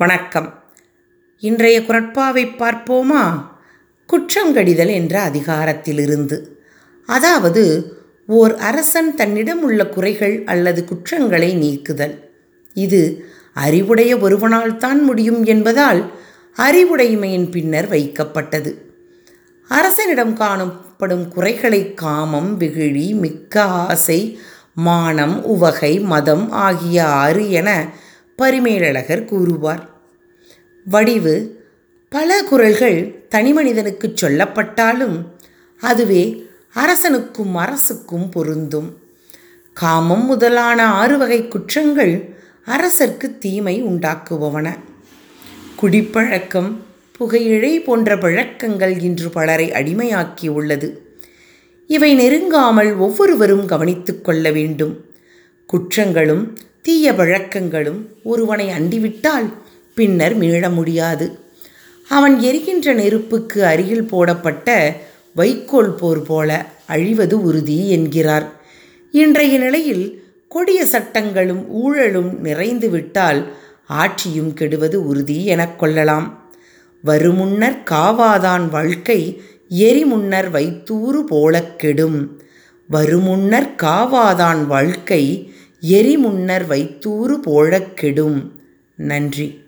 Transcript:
வணக்கம். இன்றைய குரட்பாவை பார்ப்போமா? குற்றங்கடிதல் என்ற அதிகாரத்திலிருந்து. அதாவது ஓர் அரசன் தன்னிடம் உள்ள குறைகள் அல்லது குற்றங்களை நீக்குதல். இது அறிவுடைய ஒருவனால் தான் முடியும் என்பதால் அறிவுடைமையின் பின்னர் வைக்கப்பட்டது. அரசனிடம் காணப்படும் குறைகளை காமம் வெகுழி மிக்க ஆசை மானம் உவகை மதம் ஆகிய ஆறு என பரிமேலழகர் கூறுவார். வடிவு பல குரல்கள் தனிமனிதனுக்குச் சொல்லப்பட்டாலும் அதுவே அரசனுக்கும் அரசுக்கும் பொருந்தும். காமம் முதலான ஆறு வகை குற்றங்கள் அரசர்க்கு தீமை உண்டாக்குபவன. குடிப்பழக்கம் புகையிழை போன்ற பழக்கங்கள் இன்று பலரை அடிமையாக்கி உள்ளது இவை நெருங்காமல் ஒவ்வொருவரும் கவனித்துக் கொள்ள வேண்டும். குற்றங்களும் தீய பழக்கங்களும் ஒருவனை அண்டிவிட்டால் பின்னர் மீள முடியாது. அவன் எரிகின்ற நெருப்புக்கு அருகில் போடப்பட்ட வைக்கோல் போர் போல அழிவது உறுதி என்கிறார். இன்றைய நிலையில் கொடிய சட்டங்களும் ஊழலும் நிறைந்துவிட்டால் ஆட்சியும் கெடுவது உறுதி எனக் கொள்ளலாம். வருமுன்னர் காவாதான் வாழ்க்கை எரிமுன்னர் வைத்தூறு போலக் கெடும். வருமுன்னர் காவாதான் வாழ்க்கை எரிமுன்னர் வைத்தூறு போழக் கெடும் நன்றி.